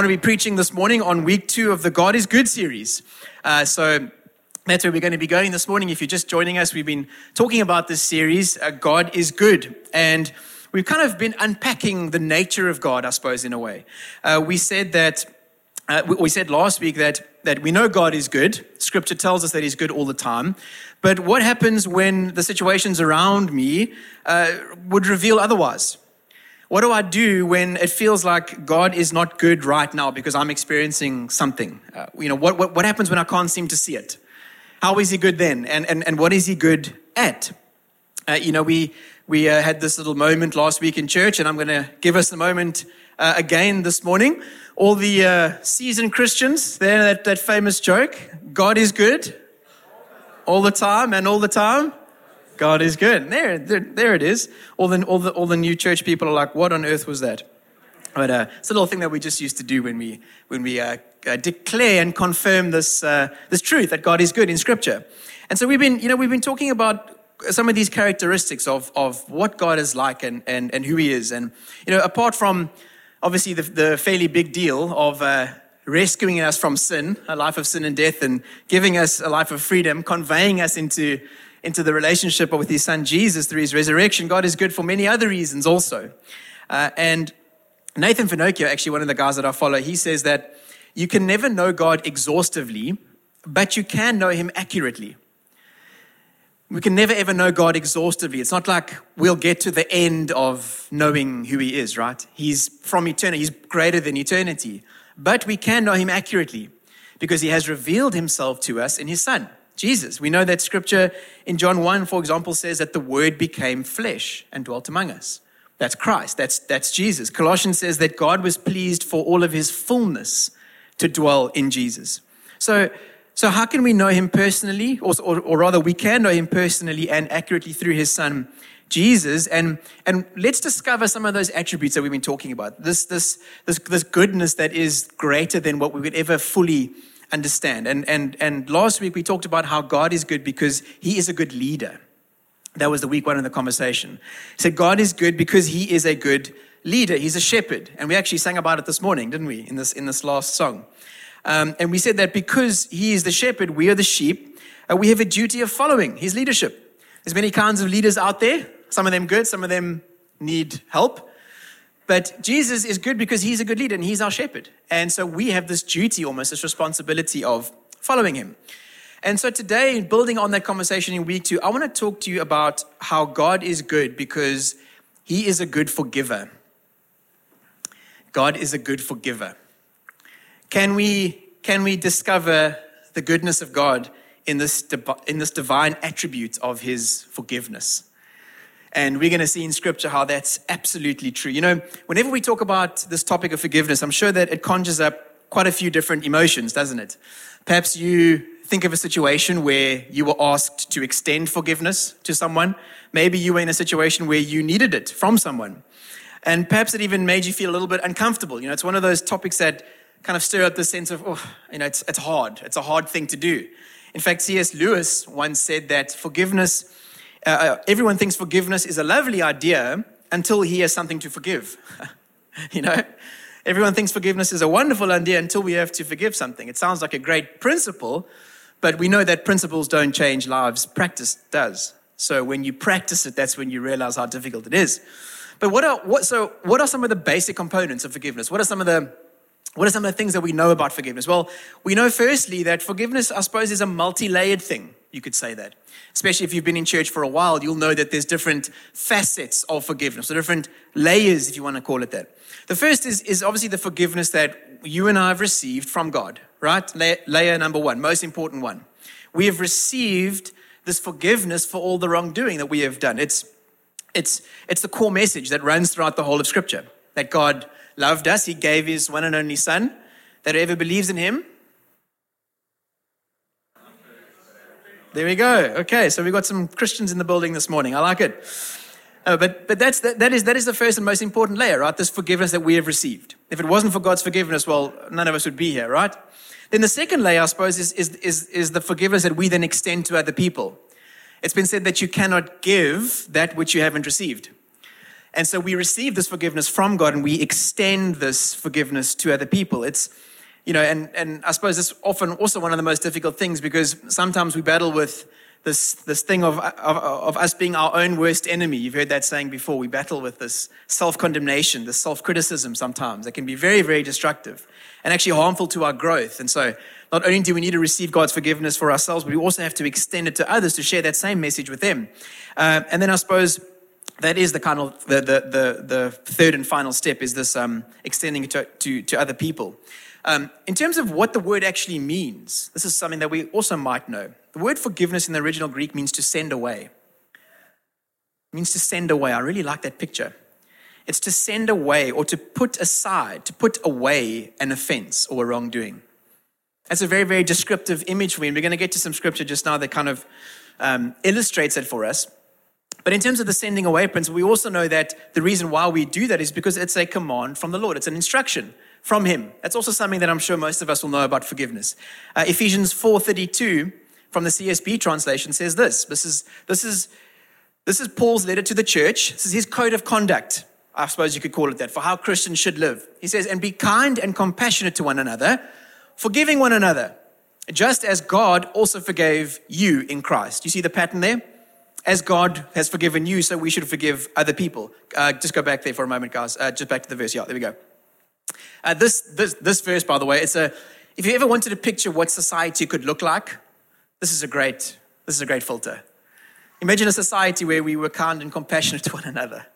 want to be preaching this morning on week two of the God is Good series. Uh, so that's where we're going to be going this morning. If you're just joining us, we've been talking about this series, uh, God is Good. And we've kind of been unpacking the nature of God, I suppose, in a way. Uh, we said that, uh, we said last week that, that we know God is good. Scripture tells us that He's good all the time. But what happens when the situations around me uh, would reveal otherwise? What do I do when it feels like God is not good right now because I'm experiencing something? Uh, you know, what, what, what happens when I can't seem to see it? How is He good then? And, and, and what is He good at? Uh, you know, we, we uh, had this little moment last week in church, and I'm going to give us the moment uh, again this morning. All the uh, seasoned Christians, there, that, that famous joke God is good all the time and all the time. God is good. There, there, there it is. All the, all, the, all the new church people are like, what on earth was that? But uh, it's a little thing that we just used to do when we, when we uh, uh, declare and confirm this, uh, this truth that God is good in Scripture. And so we've been, you know, we've been talking about some of these characteristics of, of what God is like and, and, and who He is. And, you know, apart from obviously the, the fairly big deal of uh, rescuing us from sin, a life of sin and death, and giving us a life of freedom, conveying us into into the relationship with his son Jesus through his resurrection, God is good for many other reasons also. Uh, and Nathan Finochio, actually one of the guys that I follow, he says that you can never know God exhaustively, but you can know him accurately. We can never ever know God exhaustively. It's not like we'll get to the end of knowing who he is, right? He's from eternity, he's greater than eternity. But we can know him accurately because he has revealed himself to us in his son. Jesus. We know that scripture in John 1, for example, says that the word became flesh and dwelt among us. That's Christ. That's, that's Jesus. Colossians says that God was pleased for all of his fullness to dwell in Jesus. So, so how can we know him personally? Or, or, or rather, we can know him personally and accurately through his son, Jesus. And, and let's discover some of those attributes that we've been talking about. This, this, this, this goodness that is greater than what we would ever fully understand. And, and, and last week we talked about how God is good because he is a good leader. That was the week one of the conversation. He said, God is good because he is a good leader. He's a shepherd. And we actually sang about it this morning, didn't we, in this, in this last song? Um, and we said that because he is the shepherd, we are the sheep, uh, we have a duty of following his leadership. There's many kinds of leaders out there, some of them good, some of them need help. But Jesus is good because he's a good leader and he's our shepherd. And so we have this duty, almost this responsibility of following him. And so today, building on that conversation in week two, I want to talk to you about how God is good because he is a good forgiver. God is a good forgiver. Can we, can we discover the goodness of God in this, in this divine attribute of his forgiveness? And we're going to see in scripture how that's absolutely true. You know, whenever we talk about this topic of forgiveness, I'm sure that it conjures up quite a few different emotions, doesn't it? Perhaps you think of a situation where you were asked to extend forgiveness to someone. Maybe you were in a situation where you needed it from someone. And perhaps it even made you feel a little bit uncomfortable. You know, it's one of those topics that kind of stir up the sense of, oh, you know, it's, it's hard. It's a hard thing to do. In fact, C.S. Lewis once said that forgiveness uh, uh, everyone thinks forgiveness is a lovely idea until he has something to forgive. you know? Everyone thinks forgiveness is a wonderful idea until we have to forgive something. It sounds like a great principle, but we know that principles don't change lives, practice does. So when you practice it, that's when you realize how difficult it is. But what are, what, so what are some of the basic components of forgiveness? What are some of the what are some of the things that we know about forgiveness? Well, we know firstly that forgiveness, I suppose, is a multi layered thing. You could say that. Especially if you've been in church for a while, you'll know that there's different facets of forgiveness, or different layers, if you want to call it that. The first is, is obviously the forgiveness that you and I have received from God, right? Layer number one, most important one. We have received this forgiveness for all the wrongdoing that we have done. It's, it's, it's the core message that runs throughout the whole of Scripture that God loved us. He gave his one and only Son, that whoever believes in him. There we go. Okay, so we've got some Christians in the building this morning. I like it. Uh, but but that's, that, that, is, that is the first and most important layer, right? This forgiveness that we have received. If it wasn't for God's forgiveness, well, none of us would be here, right? Then the second layer, I suppose, is, is, is, is the forgiveness that we then extend to other people. It's been said that you cannot give that which you haven't received. And so we receive this forgiveness from God and we extend this forgiveness to other people. It's, you know, and, and I suppose it's often also one of the most difficult things because sometimes we battle with this, this thing of, of, of us being our own worst enemy. You've heard that saying before. We battle with this self condemnation, this self criticism sometimes that can be very, very destructive and actually harmful to our growth. And so, not only do we need to receive God's forgiveness for ourselves, but we also have to extend it to others to share that same message with them. Uh, and then I suppose that is the kind of the, the, the, the third and final step is this um, extending it to, to, to other people. Um, in terms of what the word actually means, this is something that we also might know. The word forgiveness in the original Greek means to send away. It means to send away. I really like that picture. It's to send away or to put aside, to put away an offense or a wrongdoing. That's a very, very descriptive image for me. And we're going to get to some scripture just now that kind of um, illustrates it for us. But in terms of the sending away principle, we also know that the reason why we do that is because it's a command from the Lord. It's an instruction from Him. That's also something that I'm sure most of us will know about forgiveness. Uh, Ephesians 4:32 from the CSB translation says this. This is this is this is Paul's letter to the church. This is his code of conduct. I suppose you could call it that for how Christians should live. He says, "And be kind and compassionate to one another, forgiving one another, just as God also forgave you in Christ." You see the pattern there? as God has forgiven you, so we should forgive other people. Uh, just go back there for a moment, guys. Uh, just back to the verse. Yeah, there we go. Uh, this, this, this verse, by the way, it's a, if you ever wanted to picture what society could look like, this is a great, this is a great filter. Imagine a society where we were kind and compassionate to one another.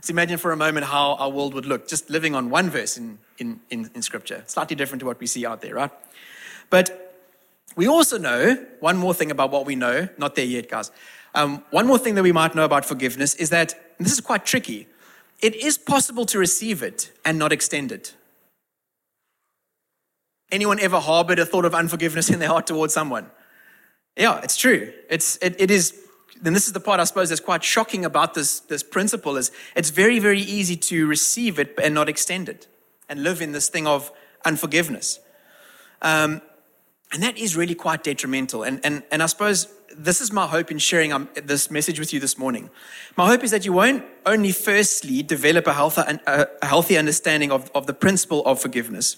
so imagine for a moment how our world would look, just living on one verse in, in, in, in Scripture. Slightly different to what we see out there, right? But we also know one more thing about what we know, not there yet, guys. Um, one more thing that we might know about forgiveness is that, this is quite tricky, it is possible to receive it and not extend it. Anyone ever harbored a thought of unforgiveness in their heart towards someone? Yeah, it's true. It's, it, it is, and this is the part I suppose that's quite shocking about this, this principle is it's very, very easy to receive it and not extend it and live in this thing of unforgiveness. Um, and that is really quite detrimental. And, and, and I suppose this is my hope in sharing um, this message with you this morning. My hope is that you won't only firstly develop a healthy, a healthy understanding of, of the principle of forgiveness,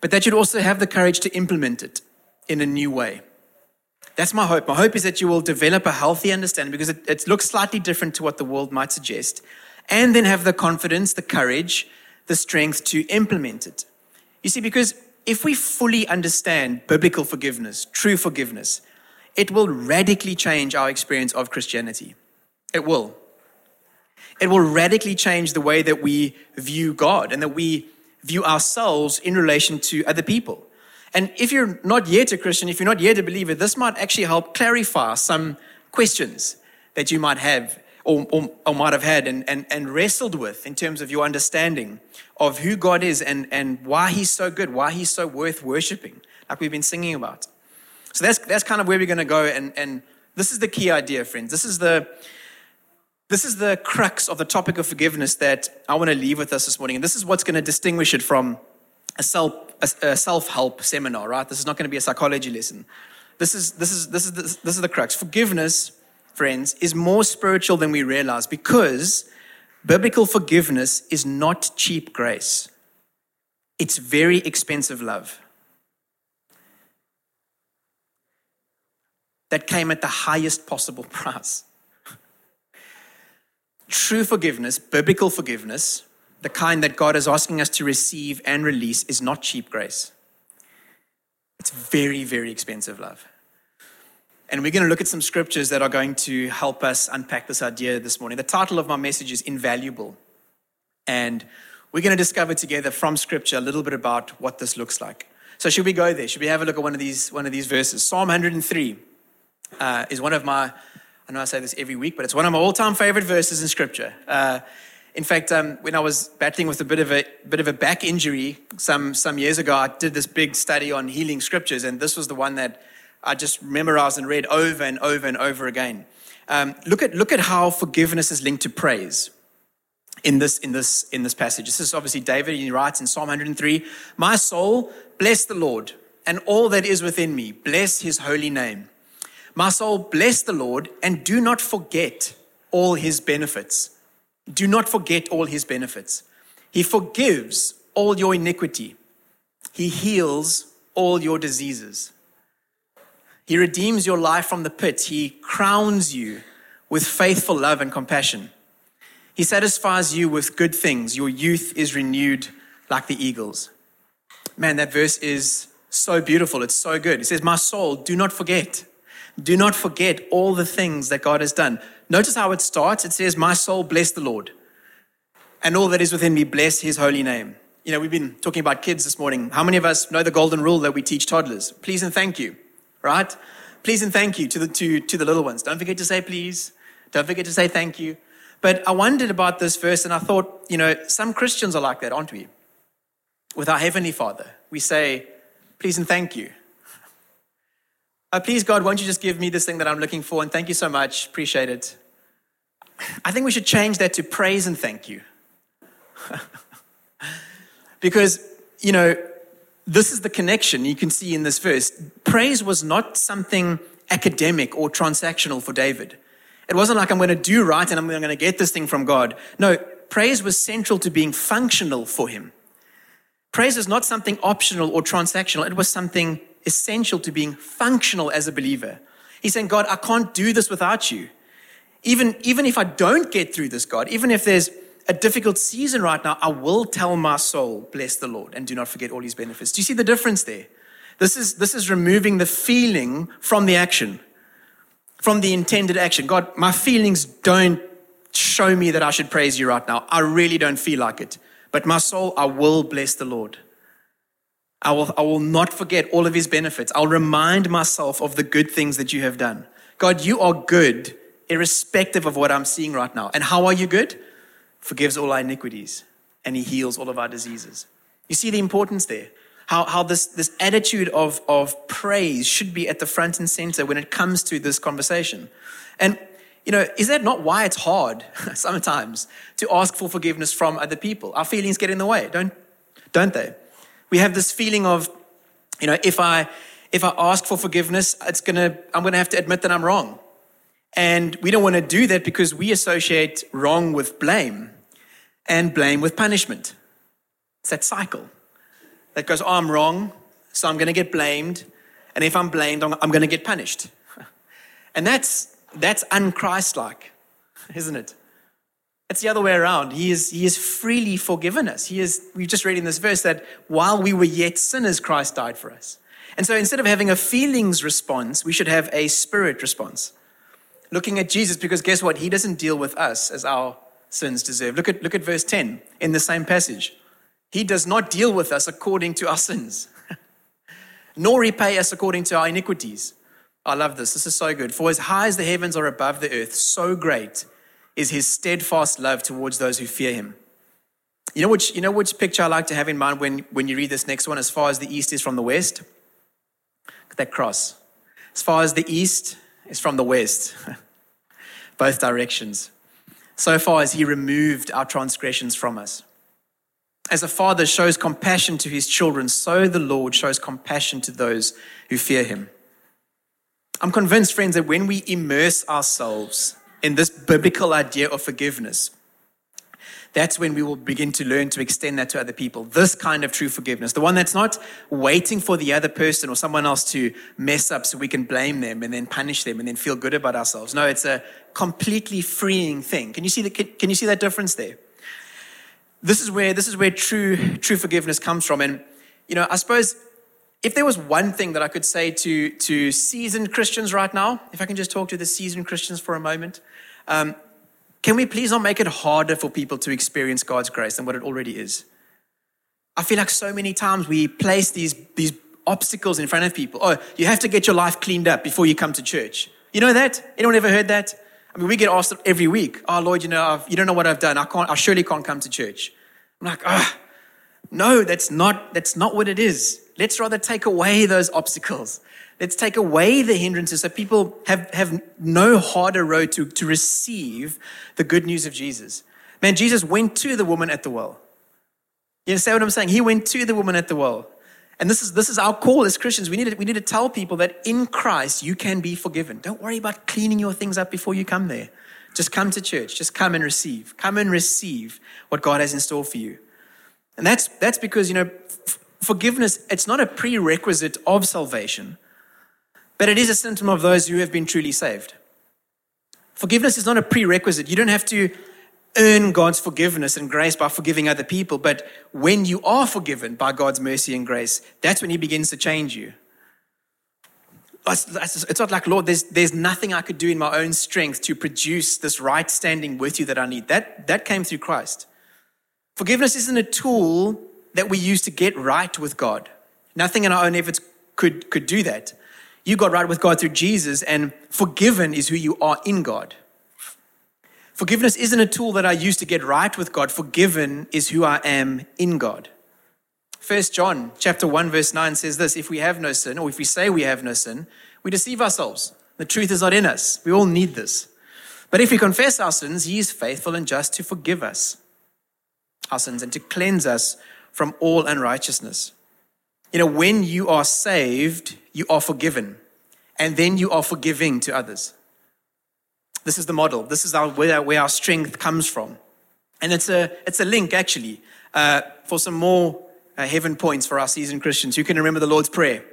but that you'd also have the courage to implement it in a new way. That's my hope. My hope is that you will develop a healthy understanding because it looks slightly different to what the world might suggest, and then have the confidence, the courage, the strength to implement it. You see, because if we fully understand biblical forgiveness, true forgiveness, it will radically change our experience of Christianity. It will. It will radically change the way that we view God and that we view ourselves in relation to other people. And if you're not yet a Christian, if you're not yet a believer, this might actually help clarify some questions that you might have or, or, or, might have had and, and, and wrestled with in terms of your understanding of who God is and, and why He's so good, why He's so worth worshiping, like we've been singing about. So that's, that's kind of where we're going to go. And, and this is the key idea, friends. This is the, this is the crux of the topic of forgiveness that I want to leave with us this morning. And this is what's going to distinguish it from a self, a, a self-help seminar, right? This is not going to be a psychology lesson. This is, this is, this is, this, this is the crux. Forgiveness friends, is more spiritual than we realize because biblical forgiveness is not cheap grace, it's very expensive love. That came at the highest possible price. True forgiveness, biblical forgiveness, the kind that God is asking us to receive and release, is not cheap grace. It's very, very expensive love. And we're going to look at some scriptures that are going to help us unpack this idea this morning. The title of my message is Invaluable. And we're going to discover together from scripture a little bit about what this looks like. So should we go there? Should we have a look at one of these, one of these verses? Psalm 103 uh, is one of my, I know I say this every week, but it's one of my all-time favorite verses in scripture. Uh, in fact, um, when I was battling with a bit of a bit of a back injury some some years ago, I did this big study on healing scriptures, and this was the one that I just memorized and read over and over and over again. Um, look, at, look at how forgiveness is linked to praise in this, in, this, in this passage. This is obviously David, he writes in Psalm 103 My soul, bless the Lord, and all that is within me, bless his holy name. My soul, bless the Lord, and do not forget all his benefits. Do not forget all his benefits. He forgives all your iniquity. He heals all your diseases. He redeems your life from the pit. He crowns you with faithful love and compassion. He satisfies you with good things. Your youth is renewed like the eagles. Man, that verse is so beautiful. It's so good. It says, My soul, do not forget. Do not forget all the things that God has done. Notice how it starts. It says, My soul, bless the Lord. And all that is within me, bless his holy name. You know, we've been talking about kids this morning. How many of us know the golden rule that we teach toddlers? Please and thank you, right? Please and thank you to the, to, to the little ones. Don't forget to say please. Don't forget to say thank you. But I wondered about this verse and I thought, you know, some Christians are like that, aren't we? With our Heavenly Father, we say, please and thank you. Uh, please, God, won't you just give me this thing that I'm looking for? And thank you so much. Appreciate it. I think we should change that to praise and thank you. because, you know, this is the connection you can see in this verse. Praise was not something academic or transactional for David. It wasn't like I'm going to do right and I'm going to get this thing from God. No, praise was central to being functional for him. Praise is not something optional or transactional, it was something essential to being functional as a believer. He's saying, God, I can't do this without you. Even, even if I don't get through this, God, even if there's a difficult season right now, I will tell my soul, bless the Lord, and do not forget all his benefits. Do you see the difference there? This is, this is removing the feeling from the action, from the intended action. God, my feelings don't show me that I should praise you right now. I really don't feel like it. But my soul, I will bless the Lord. I will, I will not forget all of his benefits. I'll remind myself of the good things that you have done. God, you are good, irrespective of what I'm seeing right now. And how are you good? Forgives all our iniquities, and he heals all of our diseases. You see the importance there? How, how this, this attitude of, of praise should be at the front and center when it comes to this conversation. And, you know, is that not why it's hard sometimes to ask for forgiveness from other people? Our feelings get in the way, don't, don't they? We have this feeling of, you know, if I if I ask for forgiveness, it's gonna I'm gonna have to admit that I'm wrong. And we don't want to do that because we associate wrong with blame and blame with punishment. It's that cycle that goes, oh, I'm wrong, so I'm going to get blamed. And if I'm blamed, I'm, going to get punished. And that's, that's unchristlike, isn't it? It's the other way around. He is, he is freely forgiven us. He is, we've just read in this verse that while we were yet sinners, Christ died for us. And so instead of having a feelings response, we should have a spirit response. Looking at Jesus, because guess what? He doesn't deal with us as our sins deserve. Look at, look at verse 10 in the same passage. He does not deal with us according to our sins, nor repay us according to our iniquities. I love this. This is so good. For as high as the heavens are above the earth, so great is his steadfast love towards those who fear him. You know which, you know which picture I like to have in mind when, when you read this next one, as far as the east is from the west? That cross. As far as the east is from the west, both directions. So far as he removed our transgressions from us. As a father shows compassion to his children, so the Lord shows compassion to those who fear him. I'm convinced, friends, that when we immerse ourselves in this biblical idea of forgiveness, that's when we will begin to learn to extend that to other people. This kind of true forgiveness, the one that's not waiting for the other person or someone else to mess up so we can blame them and then punish them and then feel good about ourselves. No, it's a completely freeing thing. Can you see the, can, can you see that difference there? This is where this is where true true forgiveness comes from. And you know, I suppose if there was one thing that I could say to, to seasoned Christians right now, if I can just talk to the seasoned Christians for a moment, um, can we please not make it harder for people to experience God's grace than what it already is? I feel like so many times we place these, these obstacles in front of people. Oh, you have to get your life cleaned up before you come to church. You know that? Anyone ever heard that? I mean, we get asked every week, oh, Lord, you know, I've, you don't know what I've done. I, can't, I surely can't come to church. I'm like, ah, oh, no, that's not, that's not what it is. Let's rather take away those obstacles. Let's take away the hindrances so people have, have no harder road to, to receive the good news of Jesus. Man, Jesus went to the woman at the well. You understand what I'm saying? He went to the woman at the well. And this is, this is our call as Christians. We need, to, we need to tell people that in Christ you can be forgiven. Don't worry about cleaning your things up before you come there. Just come to church. Just come and receive. Come and receive what God has in store for you. And that's, that's because, you know, forgiveness, it's not a prerequisite of salvation, but it is a symptom of those who have been truly saved. Forgiveness is not a prerequisite. You don't have to earn God's forgiveness and grace by forgiving other people, but when you are forgiven by God's mercy and grace, that's when He begins to change you. It's not like, Lord, there's, there's nothing I could do in my own strength to produce this right standing with you that I need. That, that came through Christ. Forgiveness isn't a tool that we use to get right with God. Nothing in our own efforts could, could do that. You got right with God through Jesus, and forgiven is who you are in God. Forgiveness isn't a tool that I use to get right with God. Forgiven is who I am in God. First John chapter 1 verse 9 says this, if we have no sin or if we say we have no sin, we deceive ourselves. The truth is not in us. We all need this. But if we confess our sins, he is faithful and just to forgive us our sins and to cleanse us from all unrighteousness. You know, when you are saved, you are forgiven, and then you are forgiving to others. This is the model. This is our, where, where our strength comes from. And it's a, it's a link, actually, uh, for some more uh, heaven points for our seasoned Christians who can remember the Lord's Prayer.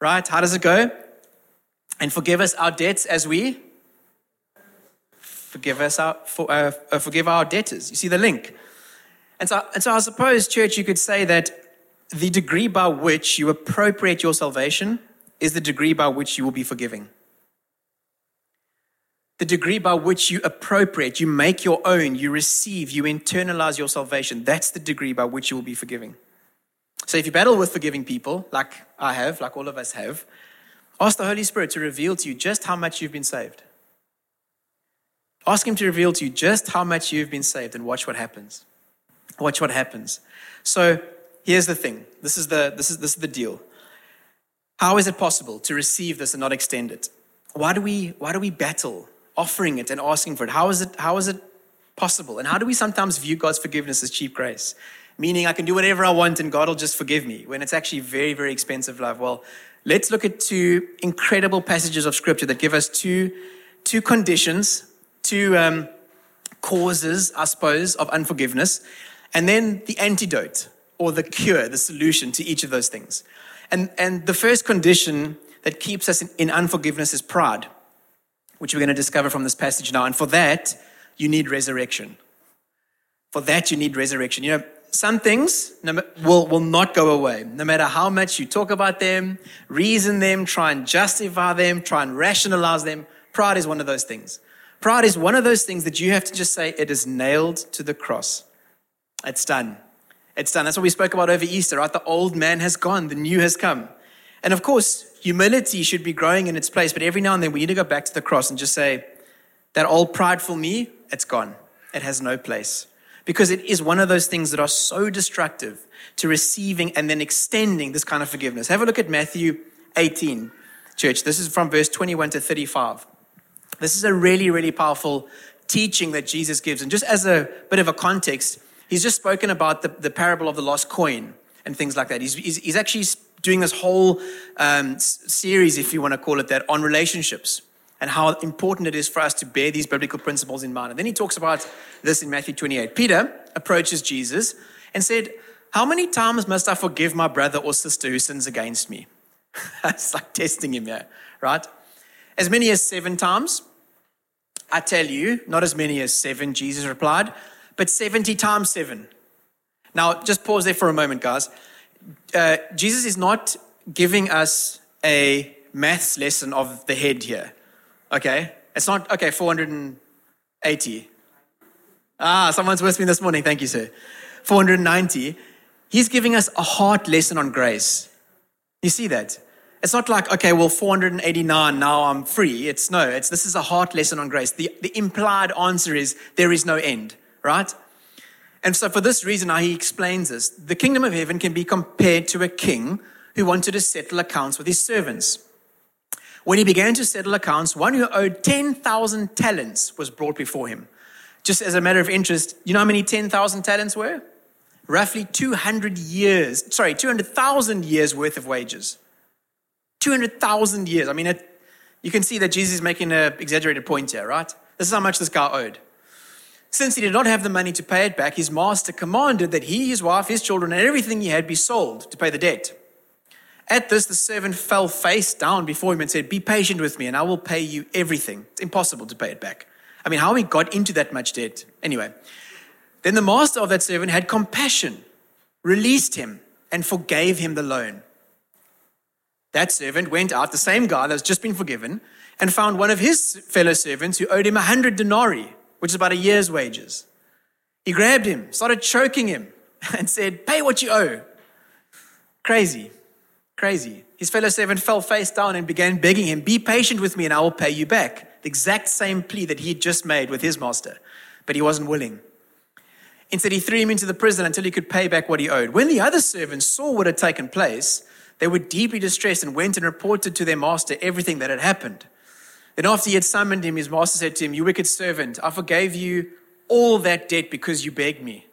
Right? How does it go? And forgive us our debts as we forgive us our, for, uh, uh, forgive our debtors. You see the link? And so, and so I suppose, church, you could say that the degree by which you appropriate your salvation is the degree by which you will be forgiving. The degree by which you appropriate, you make your own, you receive, you internalize your salvation, that's the degree by which you will be forgiving. So if you battle with forgiving people, like I have, like all of us have, ask the Holy Spirit to reveal to you just how much you've been saved. Ask Him to reveal to you just how much you've been saved and watch what happens. Watch what happens. So here's the thing this is the, this is, this is the deal. How is it possible to receive this and not extend it? Why do we, why do we battle offering it and asking for it? How is it, how is it possible? And how do we sometimes view God's forgiveness as cheap grace? Meaning I can do whatever I want and God will just forgive me when it's actually very, very expensive love. Well, let's look at two incredible passages of scripture that give us two, two conditions, two um, causes, I suppose, of unforgiveness, and then the antidote or the cure, the solution to each of those things. And, and the first condition that keeps us in, in unforgiveness is pride which we're going to discover from this passage now. And for that, you need resurrection. For that, you need resurrection. You know, some things will, will not go away. No matter how much you talk about them, reason them, try and justify them, try and rationalize them, pride is one of those things. Pride is one of those things that you have to just say, it is nailed to the cross. It's done. It's done. That's what we spoke about over Easter, right? The old man has gone, the new has come. And of course, humility should be growing in its place, but every now and then we need to go back to the cross and just say, that old prideful me, it's gone. It has no place. Because it is one of those things that are so destructive to receiving and then extending this kind of forgiveness. Have a look at Matthew 18, church. This is from verse 21 to 35. This is a really, really powerful teaching that Jesus gives. And just as a bit of a context, he's just spoken about the, the parable of the lost coin and things like that. He's, he's, he's actually doing this whole um, series, if you want to call it that, on relationships and how important it is for us to bear these biblical principles in mind. And then he talks about this in Matthew 28. Peter approaches Jesus and said, How many times must I forgive my brother or sister who sins against me? it's like testing him here, right? As many as seven times. I tell you, not as many as seven, Jesus replied, but 70 times seven. Now, just pause there for a moment, guys uh, Jesus is not giving us a maths lesson of the head here. Okay? It's not, okay, 480. Ah, someone's with me this morning. Thank you, sir. 490. He's giving us a heart lesson on grace. You see that? It's not like, okay, well, 489, now I'm free. It's no, it's this is a heart lesson on grace. The, the implied answer is there is no end, right? And so, for this reason, how he explains this the kingdom of heaven can be compared to a king who wanted to settle accounts with his servants. When he began to settle accounts, one who owed 10,000 talents was brought before him. Just as a matter of interest, you know how many 10,000 talents were? Roughly 200 years, sorry, 200,000 years worth of wages. 200,000 years. I mean, it, you can see that Jesus is making an exaggerated point here, right? This is how much this guy owed. Since he did not have the money to pay it back, his master commanded that he, his wife, his children, and everything he had be sold to pay the debt. At this, the servant fell face down before him and said, Be patient with me, and I will pay you everything. It's impossible to pay it back. I mean, how he got into that much debt? Anyway, then the master of that servant had compassion, released him, and forgave him the loan. That servant went out, the same guy that's just been forgiven, and found one of his fellow servants who owed him a hundred denarii, which is about a year's wages. He grabbed him, started choking him, and said, Pay what you owe. Crazy, crazy. His fellow servant fell face down and began begging him, Be patient with me and I will pay you back. The exact same plea that he had just made with his master, but he wasn't willing. Instead, he threw him into the prison until he could pay back what he owed. When the other servants saw what had taken place, they were deeply distressed and went and reported to their master everything that had happened. Then, after he had summoned him, his master said to him, You wicked servant, I forgave you all that debt because you begged me.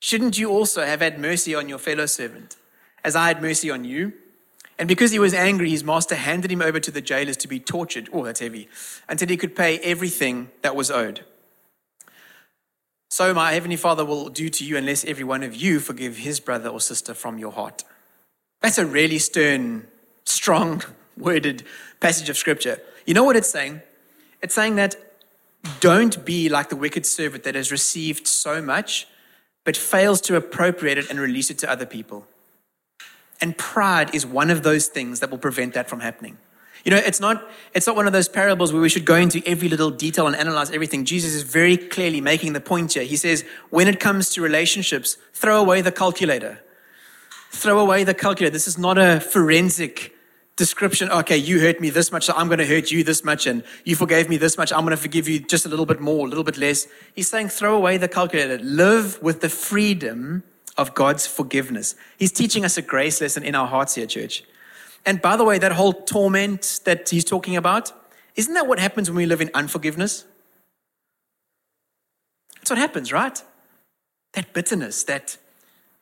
Shouldn't you also have had mercy on your fellow servant, as I had mercy on you? And because he was angry, his master handed him over to the jailers to be tortured. Oh, that's heavy. Until he could pay everything that was owed. So my heavenly Father will do to you unless every one of you forgive his brother or sister from your heart. That's a really stern, strong worded passage of scripture. You know what it's saying? It's saying that don't be like the wicked servant that has received so much, but fails to appropriate it and release it to other people. And pride is one of those things that will prevent that from happening. You know, it's not, it's not one of those parables where we should go into every little detail and analyze everything. Jesus is very clearly making the point here. He says, when it comes to relationships, throw away the calculator. Throw away the calculator. This is not a forensic description. Okay, you hurt me this much, so I'm going to hurt you this much, and you forgave me this much, I'm going to forgive you just a little bit more, a little bit less. He's saying, throw away the calculator. Live with the freedom of God's forgiveness. He's teaching us a grace lesson in our hearts here, church. And by the way, that whole torment that he's talking about, isn't that what happens when we live in unforgiveness? That's what happens, right? That bitterness, that,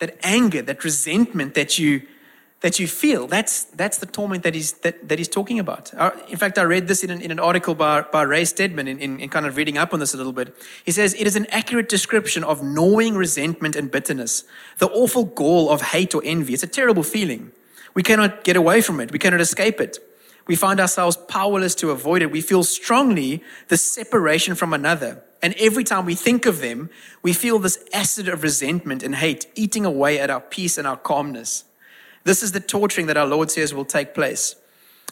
that anger, that resentment that you that you feel. That's, that's the torment that he's, that, that he's talking about. Uh, in fact, I read this in an, in an article by, by Ray Stedman in, in, in, kind of reading up on this a little bit. He says, It is an accurate description of gnawing resentment and bitterness, the awful gall of hate or envy. It's a terrible feeling. We cannot get away from it, we cannot escape it. We find ourselves powerless to avoid it. We feel strongly the separation from another. And every time we think of them, we feel this acid of resentment and hate eating away at our peace and our calmness. This is the torturing that our Lord says will take place.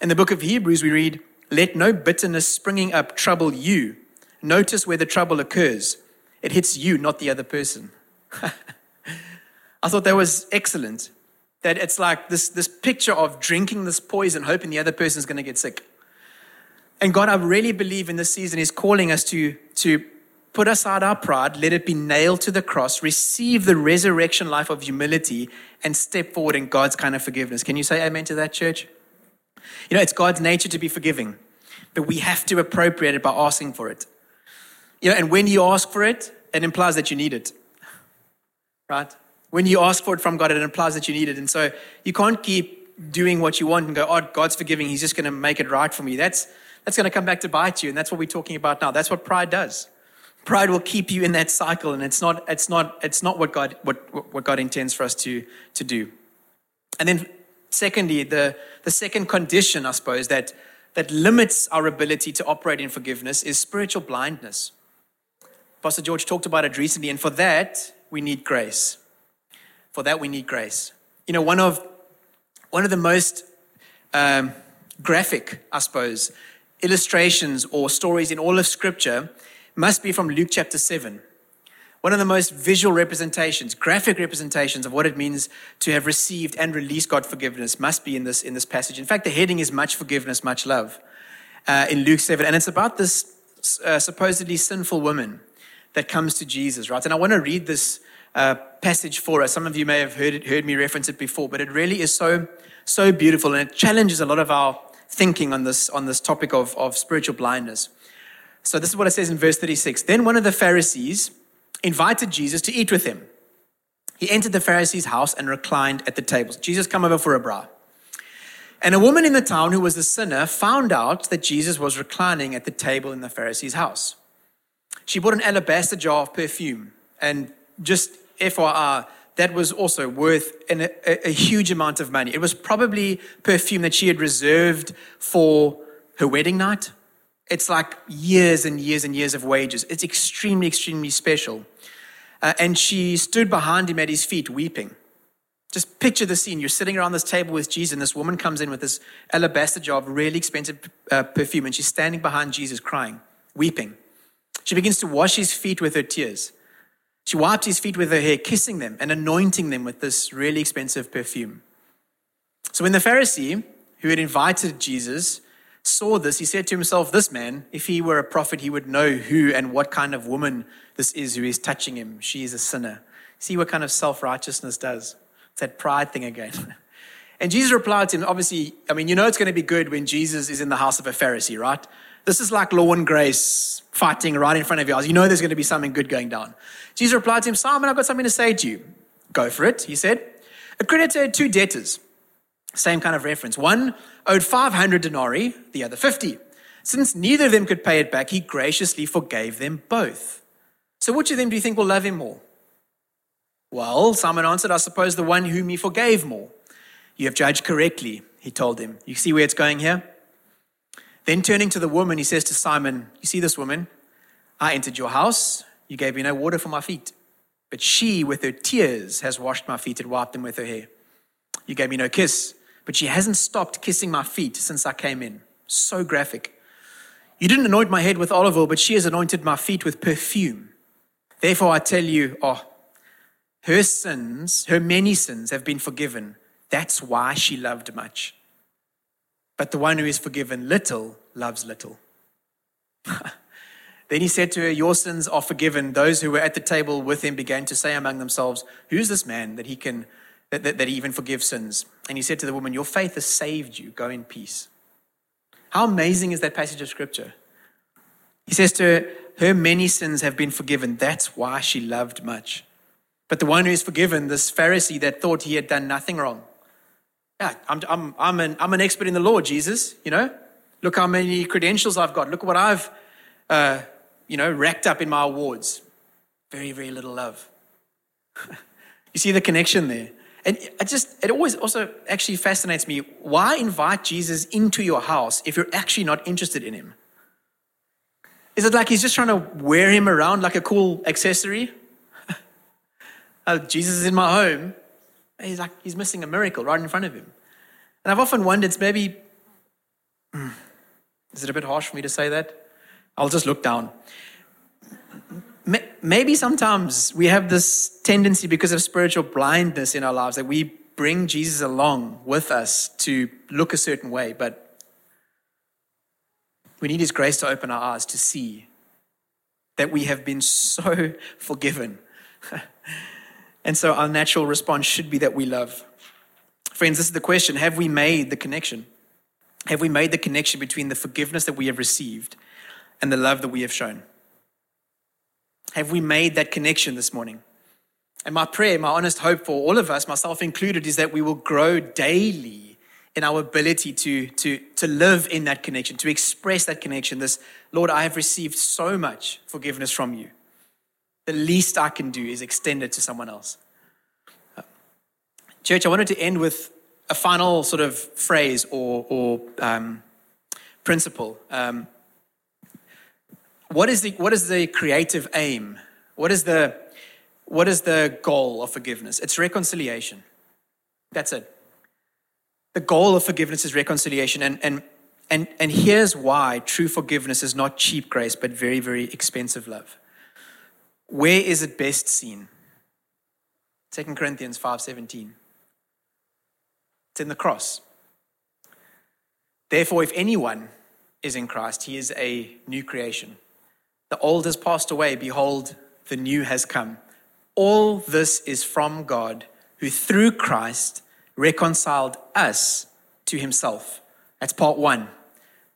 In the book of Hebrews, we read, Let no bitterness springing up trouble you. Notice where the trouble occurs. It hits you, not the other person. I thought that was excellent. That it's like this, this picture of drinking this poison, hoping the other person is going to get sick. And God, I really believe in this season is calling us to, to put aside our pride, let it be nailed to the cross, receive the resurrection life of humility, and step forward in God's kind of forgiveness. Can you say amen to that, church? You know, it's God's nature to be forgiving, but we have to appropriate it by asking for it. You know, and when you ask for it, it implies that you need it, right? When you ask for it from God, it implies that you need it. And so you can't keep doing what you want and go, oh, God's forgiving. He's just going to make it right for me. That's, that's going to come back to bite you. And that's what we're talking about now. That's what pride does. Pride will keep you in that cycle, and it's not, it's not, it's not what God, what, what God intends for us to, to do. And then, secondly, the, the second condition, I suppose, that, that limits our ability to operate in forgiveness is spiritual blindness. Pastor George talked about it recently, and for that, we need grace. For that, we need grace. You know, one of, one of the most um, graphic, I suppose, illustrations or stories in all of Scripture must be from Luke chapter 7. One of the most visual representations, graphic representations of what it means to have received and released God forgiveness must be in this, in this passage. In fact, the heading is Much Forgiveness, Much Love uh, in Luke 7. And it's about this uh, supposedly sinful woman that comes to Jesus, right? And I want to read this uh, passage for us. Some of you may have heard, it, heard me reference it before, but it really is so, so beautiful and it challenges a lot of our thinking on this, on this topic of, of spiritual blindness. So this is what it says in verse 36. Then one of the Pharisees invited Jesus to eat with him. He entered the Pharisee's house and reclined at the tables. Jesus come over for a braai. And a woman in the town who was a sinner found out that Jesus was reclining at the table in the Pharisee's house. she bought an alabaster jar of perfume. And just FYI, that was also worth an, a, a huge amount of money. It was probably perfume that she had reserved for her wedding night. It's like years and years and years of wages. It's extremely, extremely special. Uh, and she stood behind him at his feet weeping. Just picture the scene. You're sitting around this table with Jesus, and this woman comes in with this alabaster jar of really expensive uh, perfume, and she's standing behind Jesus crying, weeping. She begins to wash his feet with her tears. She wipes his feet with her hair, kissing them and anointing them with this really expensive perfume. So when the Pharisee who had invited Jesus saw this, he said to himself, This man, if he were a prophet, he would know who and what kind of woman this is who is touching him. She is a sinner. See what kind of self righteousness does. It's that pride thing again. And Jesus replied to him, obviously, I mean, you know it's going to be good when Jesus is in the house of a Pharisee, right? This is like law and grace fighting right in front of your eyes. You know there's going to be something good going down. Jesus replied to him, Simon, I've got something to say to you. Go for it, he said. A creditor had two debtors. Same kind of reference. One owed 500 denarii, the other 50. Since neither of them could pay it back, he graciously forgave them both. So, which of them do you think will love him more? Well, Simon answered, I suppose the one whom he forgave more. You have judged correctly, he told him. You see where it's going here? Then turning to the woman, he says to Simon, You see this woman? I entered your house. You gave me no water for my feet. But she, with her tears, has washed my feet and wiped them with her hair. You gave me no kiss but she hasn't stopped kissing my feet since I came in. So graphic. You didn't anoint my head with olive oil, but she has anointed my feet with perfume. Therefore, I tell you, oh, her sins, her many sins have been forgiven. That's why she loved much. But the one who is forgiven little loves little. then he said to her, Your sins are forgiven. Those who were at the table with him began to say among themselves, Who's this man that he can that, that, that he even forgives sins. And he said to the woman, Your faith has saved you. Go in peace. How amazing is that passage of scripture? He says to her, Her many sins have been forgiven. That's why she loved much. But the one who is forgiven, this Pharisee that thought he had done nothing wrong. Yeah, I'm, I'm, I'm, an, I'm an expert in the law, Jesus, you know? Look how many credentials I've got. Look what I've, uh, you know, racked up in my awards. Very, very little love. you see the connection there? And it just, it always also actually fascinates me. Why invite Jesus into your house if you're actually not interested in him? Is it like he's just trying to wear him around like a cool accessory? oh, Jesus is in my home. He's like, he's missing a miracle right in front of him. And I've often wondered, maybe, hmm, is it a bit harsh for me to say that? I'll just look down maybe sometimes we have this tendency because of spiritual blindness in our lives that we bring Jesus along with us to look a certain way, but we need His grace to open our eyes to see that we have been so forgiven. and so our natural response should be that we love. Friends, this is the question Have we made the connection? Have we made the connection between the forgiveness that we have received and the love that we have shown? Have we made that connection this morning? And my prayer, my honest hope for all of us, myself included, is that we will grow daily in our ability to, to, to live in that connection, to express that connection. This, Lord, I have received so much forgiveness from you. The least I can do is extend it to someone else. Church, I wanted to end with a final sort of phrase or, or um, principle. Um, what is the, what is the creative aim? What is the, what is the goal of forgiveness? It's reconciliation. That's it. The goal of forgiveness is reconciliation. And, and, and, and here's why true forgiveness is not cheap grace, but very, very expensive love. Where is it best seen? 2 Corinthians 5:17. It's in the cross. Therefore, if anyone is in Christ, he is a new creation. The old has passed away. Behold, the new has come. All this is from God, who through Christ reconciled us to himself. That's part one.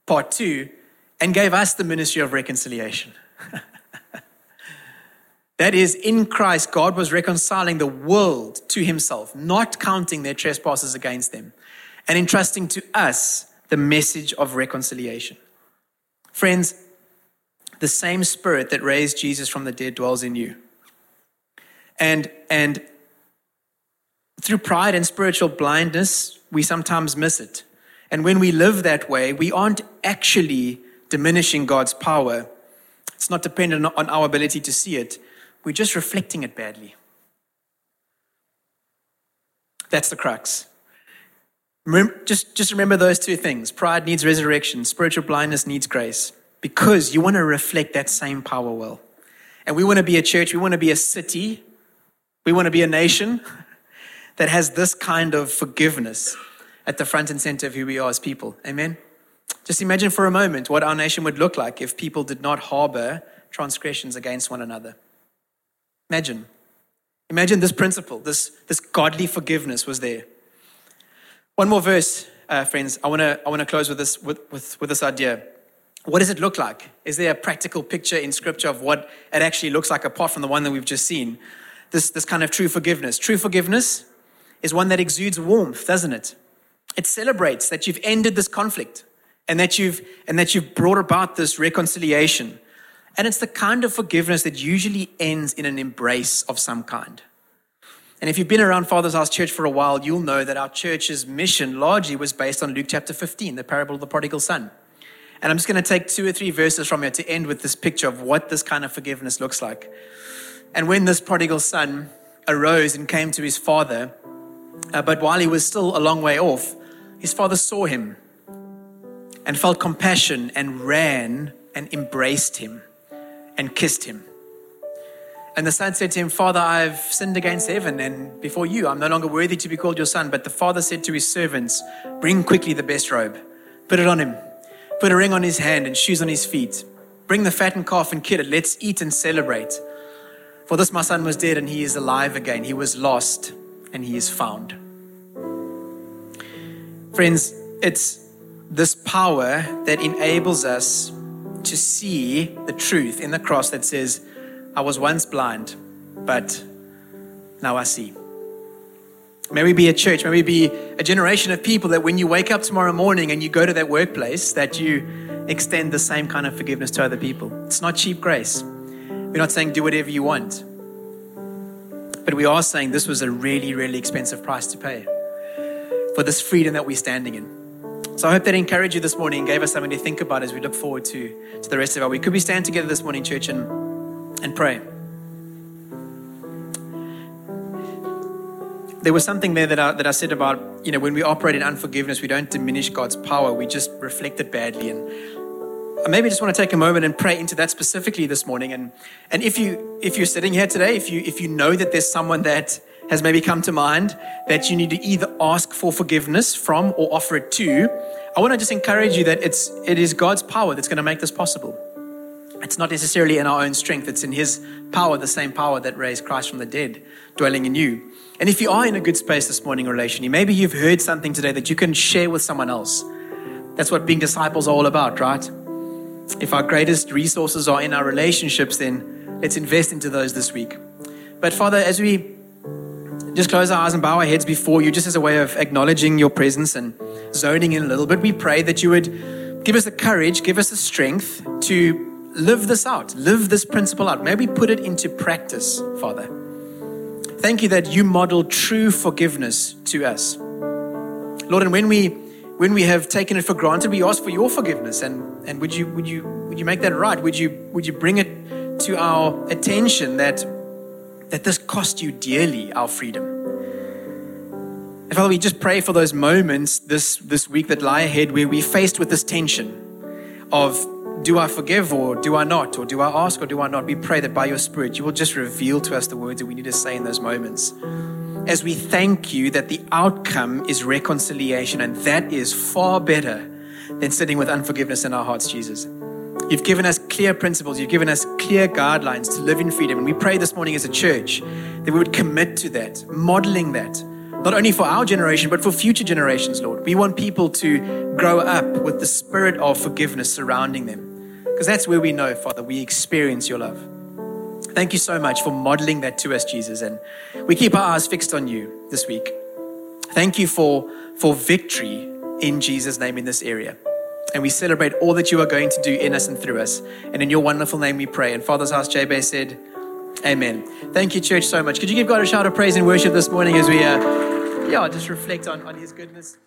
Part two, and gave us the ministry of reconciliation. that is, in Christ, God was reconciling the world to himself, not counting their trespasses against them, and entrusting to us the message of reconciliation. Friends, the same spirit that raised Jesus from the dead dwells in you. And, and through pride and spiritual blindness, we sometimes miss it. And when we live that way, we aren't actually diminishing God's power. It's not dependent on our ability to see it. We're just reflecting it badly. That's the crux. Just, just remember those two things. Pride needs resurrection, spiritual blindness needs grace, because you want to reflect that same power well. And we want to be a church, we want to be a city, we want to be a nation that has this kind of forgiveness at the front and center of who we are as people. Amen? Just imagine for a moment what our nation would look like if people did not harbor transgressions against one another. Imagine. Imagine this principle, this, this godly forgiveness was there. One more verse, uh, friends. I want to I wanna close with this, with, with, with this idea. What does it look like? Is there a practical picture in Scripture of what it actually looks like apart from the one that we've just seen? This, this kind of true forgiveness. True forgiveness is one that exudes warmth, doesn't it? It celebrates that you've ended this conflict and that you've, and that you've brought about this reconciliation. And it's the kind of forgiveness that usually ends in an embrace of some kind. And if you've been around Father's House Church for a while, you'll know that our church's mission largely was based on Luke chapter 15, the parable of the prodigal son. And I'm just going to take two or three verses from here to end with this picture of what this kind of forgiveness looks like. And when this prodigal son arose and came to his father, uh, but while he was still a long way off, his father saw him and felt compassion and ran and embraced him and kissed him. And the son said to him, Father, I've sinned against heaven and before you. I'm no longer worthy to be called your son. But the father said to his servants, Bring quickly the best robe, put it on him, put a ring on his hand and shoes on his feet. Bring the fattened calf and kill it. Let's eat and celebrate. For this my son was dead and he is alive again. He was lost and he is found. Friends, it's this power that enables us to see the truth in the cross that says, I was once blind, but now I see. May we be a church, may we be a generation of people that when you wake up tomorrow morning and you go to that workplace, that you extend the same kind of forgiveness to other people. It's not cheap grace. We're not saying do whatever you want. But we are saying this was a really, really expensive price to pay for this freedom that we're standing in. So I hope that encouraged you this morning and gave us something to think about as we look forward to, to the rest of our week. Could we stand together this morning, church, and, and pray? There was something there that I, that I said about, you know, when we operate in unforgiveness, we don't diminish God's power, we just reflect it badly. And I maybe just want to take a moment and pray into that specifically this morning. And, and if, you, if you're sitting here today, if you, if you know that there's someone that has maybe come to mind that you need to either ask for forgiveness from or offer it to, I want to just encourage you that it's, it is God's power that's going to make this possible. It's not necessarily in our own strength, it's in His power, the same power that raised Christ from the dead, dwelling in you. And if you are in a good space this morning relationally, maybe you've heard something today that you can share with someone else. That's what being disciples are all about, right? If our greatest resources are in our relationships, then let's invest into those this week. But Father, as we just close our eyes and bow our heads before you, just as a way of acknowledging your presence and zoning in a little bit. We pray that you would give us the courage, give us the strength to live this out, live this principle out. Maybe put it into practice, Father. Thank you that you model true forgiveness to us. Lord, and when we when we have taken it for granted, we ask for your forgiveness. And, and would you would you would you make that right? Would you would you bring it to our attention that that this cost you dearly, our freedom. And Father, we just pray for those moments this, this week that lie ahead where we're faced with this tension of do I forgive or do I not? Or do I ask or do I not? We pray that by your Spirit, you will just reveal to us the words that we need to say in those moments. As we thank you that the outcome is reconciliation, and that is far better than sitting with unforgiveness in our hearts, Jesus. You've given us clear principles. You've given us clear guidelines to live in freedom. And we pray this morning as a church that we would commit to that, modeling that, not only for our generation, but for future generations, Lord. We want people to grow up with the spirit of forgiveness surrounding them. Because that's where we know, Father, we experience your love. Thank you so much for modeling that to us, Jesus. And we keep our eyes fixed on you this week. Thank you for, for victory in Jesus' name in this area. And we celebrate all that you are going to do in us and through us. And in your wonderful name we pray. And Father's house, JBay said, Amen. Thank you, church, so much. Could you give God a shout of praise and worship this morning as we, uh, yeah, just reflect on, on his goodness?